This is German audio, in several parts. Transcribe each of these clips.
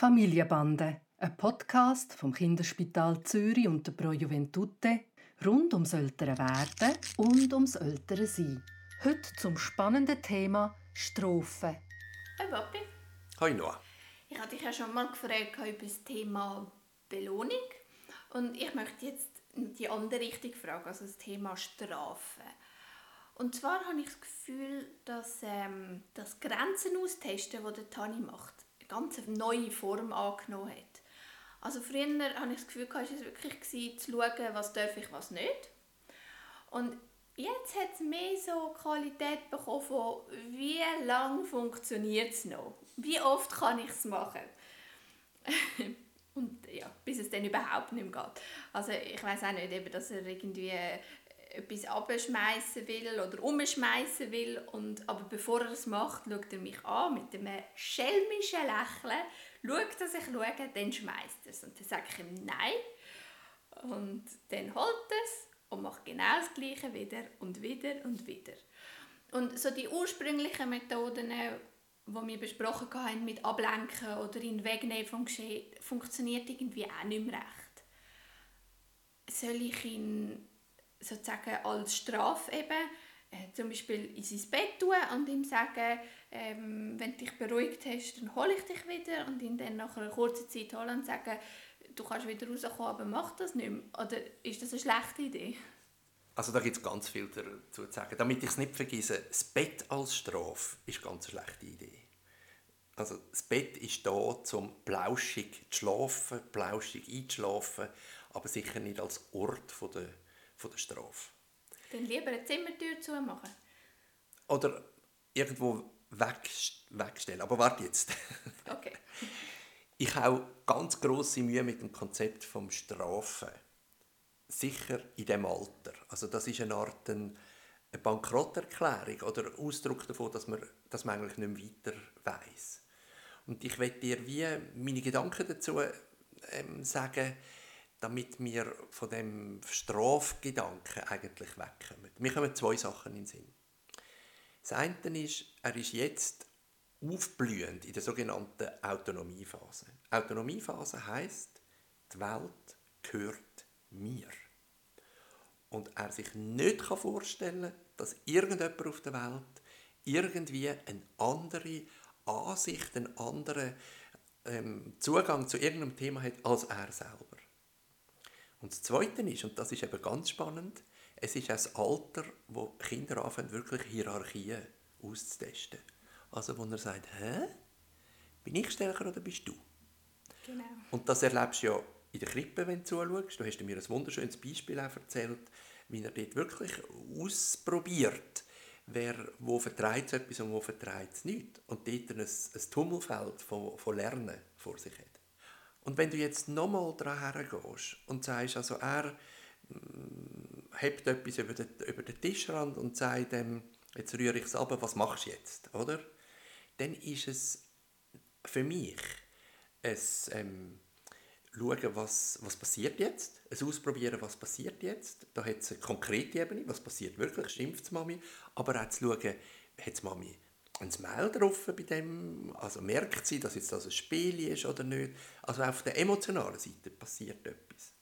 Familienbande, ein Podcast vom Kinderspital Zürich und der Pro Juventute rund ums ältere Werden und ums ältere Sein. Heute zum spannenden Thema Strophen. Hi Papi. Hi Noah. Ich hatte dich ja schon mal gefragt über das Thema Belohnung und ich möchte jetzt die andere Richtung fragen, also das Thema Strafe. Und zwar habe ich das Gefühl, dass ähm, das Grenzen austesten, das der Tani macht, ganz neue Form angenommen hat. Also früher habe ich das Gefühl, es war wirklich zu schauen, was darf ich, was nicht. Und jetzt hat es mehr so Qualität bekommen von, wie lange funktioniert es noch? Wie oft kann ich es machen? Und ja, bis es dann überhaupt nicht mehr geht. Also ich weiß auch nicht, dass er irgendwie etwas abschmeißen will oder umschmeißen will. Und, aber bevor er es macht, schaut er mich an mit einem schelmischen Lächeln. Schaut, dass ich schaue, dann schmeißt er es. Und dann sage ich ihm Nein. Und dann holt er es und macht genau das Gleiche wieder und wieder und wieder. Und so die ursprünglichen Methoden, die wir besprochen haben, mit Ablenken oder ihn wegnehmen vom Geschehen, funktioniert irgendwie auch nicht mehr recht. Soll ich ihn sozusagen als Strafe eben äh, zum Beispiel in sein Bett tun und ihm sagen, ähm, wenn du dich beruhigt hast, dann hole ich dich wieder und ihn dann nach einer kurzen Zeit holen und sagen, du kannst wieder rauskommen, aber mach das nicht mehr. Oder ist das eine schlechte Idee? Also da gibt es ganz viel dazu zu sagen. Damit ich es nicht vergesse, das Bett als Strafe ist eine ganz schlechte Idee. Also das Bett ist da, zum plauschig zu schlafen, plauschig einzuschlafen, aber sicher nicht als Ort von der, von der Strafe. Dann lieber eine Zimmertür zu machen. Oder irgendwo weg, wegstellen. Aber warte jetzt. Okay. Ich habe ganz große Mühe mit dem Konzept vom Strafen. Sicher in dem Alter. Also das ist eine Art eine Bankrotterklärung oder Ausdruck davon, dass man, dass man eigentlich nicht mehr weiter weiß. Und ich werde dir wie meine Gedanken dazu ähm, sagen, damit wir von dem Strafgedanken eigentlich wegkommen. Mir kommen zwei Sachen in den Sinn. Das eine ist, er ist jetzt aufblühend in der sogenannten Autonomiephase. Autonomiephase heißt, die Welt gehört mir. Und er sich nicht vorstellen dass irgendjemand auf der Welt irgendwie eine andere Ansicht, einen anderen ähm, Zugang zu irgendeinem Thema hat als er selber. Und das Zweite ist, und das ist eben ganz spannend, es ist das Alter, wo Kinder anfangen, wirklich Hierarchien auszutesten. Also wo er sagt, hä? Bin ich stärker oder bist du? Genau. Und das erlebst du ja in der Krippe, wenn du zuschaust. Du hast mir ein wunderschönes Beispiel auch erzählt, wie er dort wirklich ausprobiert, wer, wo vertreibt etwas und wo vertreibt es nicht. Und dort ein, ein Tummelfeld von, von Lernen vor sich hat. Und wenn du jetzt nochmal daran hergehst und sagst, also er mm, hebt etwas über den, über den Tischrand und sagt dem, jetzt rühre ich es ab, was machst du jetzt, oder? Dann ist es für mich ein ähm, Schauen, was, was passiert jetzt, ein Ausprobieren, was passiert jetzt. Da hat es eine konkrete Ebene, was passiert wirklich, schimpft Mami, aber auch zu schauen, hat Mami ein Smile drauf bei dem, also merkt sie, dass jetzt das ein Spiel ist oder nicht. Also auf der emotionalen Seite passiert etwas.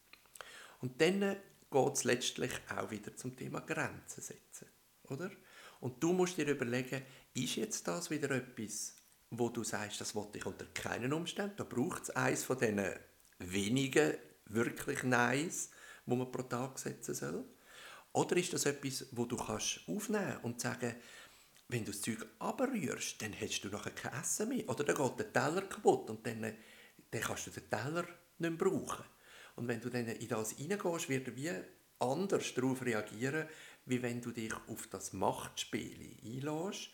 Und dann geht es letztlich auch wieder zum Thema Grenzen setzen, oder? Und du musst dir überlegen, ist jetzt das wieder etwas, wo du sagst, das wollte ich unter keinen Umständen, da braucht es eines von diesen wenigen wirklich Neins, wo man pro Tag setzen soll? Oder ist das etwas, wo du kannst aufnehmen und sagen, wenn du das Zeug abrührst, dann hast du nachher kein Essen mehr. Oder dann geht der Teller kaputt und dann, dann kannst du den Teller nicht mehr brauchen. Und wenn du dann in das hineingehst, wird er wie anders darauf reagieren, wie wenn du dich auf das Machtspiel einlässt,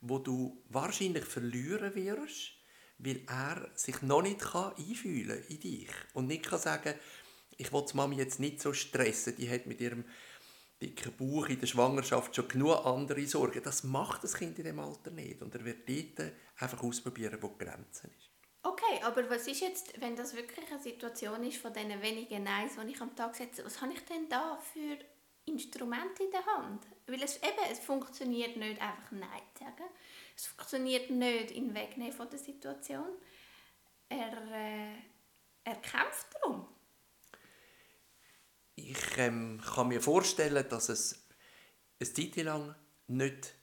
wo du wahrscheinlich verlieren wirst, weil er sich noch nicht einfühlen kann in dich und nicht kann sagen, ich will die Mami jetzt nicht so stressen, die hat mit ihrem dicken Bauch in der Schwangerschaft schon genug andere Sorgen. Das macht das Kind in dem Alter nicht. Und er wird dort einfach ausprobieren, wo die Grenze ist. Okay, aber was ist jetzt, wenn das wirklich eine Situation ist von diesen wenigen Neins, die ich am Tag setze, was habe ich denn da für Instrumente in der Hand? Weil es eben, es funktioniert nicht einfach Nein sagen. Es funktioniert nicht in Wegnehmen von der Situation. Er kämpft darum. Ich ähm, kann mir vorstellen, dass es eine Zeit lang nicht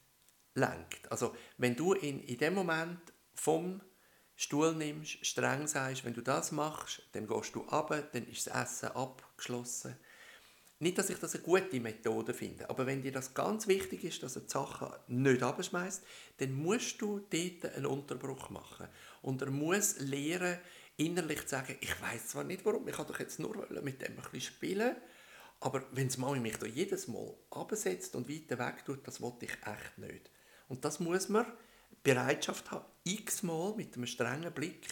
lenkt. Also wenn du in, in dem Moment vom Stuhl nimmst, streng sagst, wenn du das machst, dann gehst du runter, dann ist das Essen abgeschlossen. Nicht, dass ich das eine gute Methode finde, aber wenn dir das ganz wichtig ist, dass du die Sachen nicht abschmeißt, dann musst du dort einen Unterbruch machen. Und er muss lernen, innerlich zu sagen, ich weiß zwar nicht warum, ich kann doch jetzt nur mit dem ein bisschen spielen, aber wenn das Mami mich da jedes Mal absetzt und weiter weg tut, das wollte ich echt nicht. Und das muss man Bereitschaft haben, x-mal mit einem strengen Blick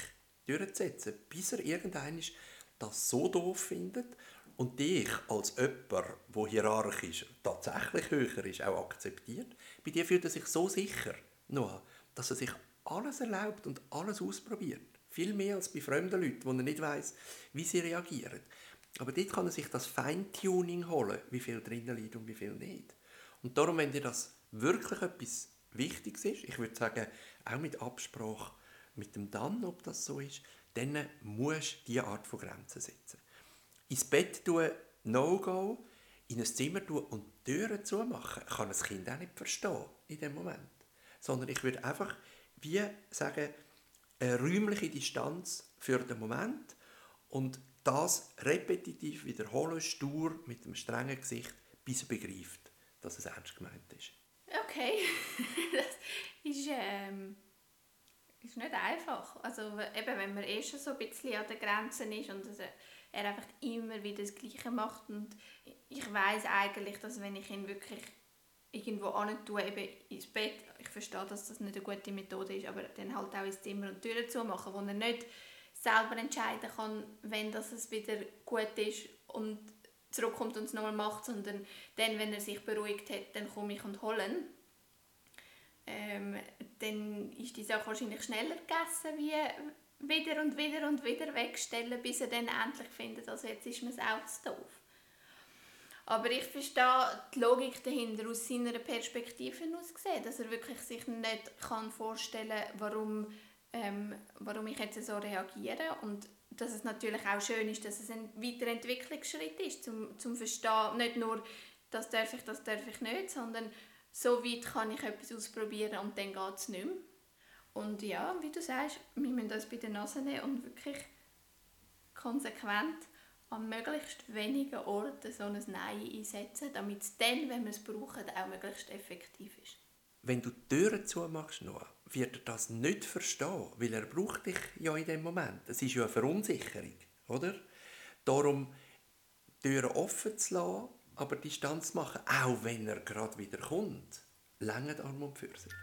durchzusetzen, bis er irgendwann das so doof findet und dich als jemand, der hierarchisch tatsächlich höher ist, auch akzeptiert. Bei dir fühlt er sich so sicher, Noah, dass er sich alles erlaubt und alles ausprobiert. Viel mehr als bei fremden Leuten, wo er nicht weiß, wie sie reagieren. Aber dort kann er sich das Feintuning holen, wie viel drinnen liegt und wie viel nicht. Und darum, wenn dir das wirklich etwas Wichtiges ist, ich würde sagen, auch mit Absprache mit dem Dann, ob das so ist, dann musst du diese Art von Grenzen setzen. Ins Bett tun, No-Go, in ein Zimmer tun und die Türen zumachen, kann ein Kind auch nicht verstehen in dem Moment. Sondern ich würde einfach wie sagen, eine räumliche Distanz für den Moment und das repetitiv wiederholen, stur, mit einem strengen Gesicht, bis er begreift, dass es ernst gemeint ist. Okay, das ist, ähm, ist nicht einfach. Also eben, wenn man eh schon so ein bisschen an den Grenzen ist und er einfach immer wieder das Gleiche macht und ich weiß eigentlich, dass wenn ich ihn wirklich irgendwo an eben ins Bett, ich verstehe, dass das nicht eine gute Methode ist, aber dann halt auch ins Zimmer und Türen zu machen, wo er nicht selber entscheiden kann, wenn das es wieder gut ist und zurückkommt und es nochmal macht, sondern dann, wenn er sich beruhigt hat, dann komme ich und hole ihn. Ähm, dann ist die Sache wahrscheinlich schneller gegessen, wie wieder und wieder und wieder wegstellen, bis er dann endlich findet, also jetzt ist mir auch zu doof. Aber ich verstehe die Logik dahinter aus seiner Perspektive aus gesehen, dass er wirklich sich nicht kann vorstellen warum, ähm, warum ich jetzt so reagiere und dass es natürlich auch schön ist, dass es ein weiterer Entwicklungsschritt ist, zum, zum Verstehen, nicht nur, das darf ich, das darf ich nicht, sondern so weit kann ich etwas ausprobieren und dann geht es nicht mehr. Und ja, wie du sagst, wir müssen uns bei der Nase nehmen und wirklich konsequent an möglichst wenigen Orten so ein Nein einsetzen, damit es dann, wenn wir es brauchen, auch möglichst effektiv ist. Wenn du die Türen zumachst, Noah, wird er das nicht verstehen, weil er braucht dich ja in dem Moment. Es ist ja eine Verunsicherung, oder? Darum Türen offen zu lassen, aber Distanz machen, auch wenn er gerade wieder kommt, lange Arm und Pfirsich.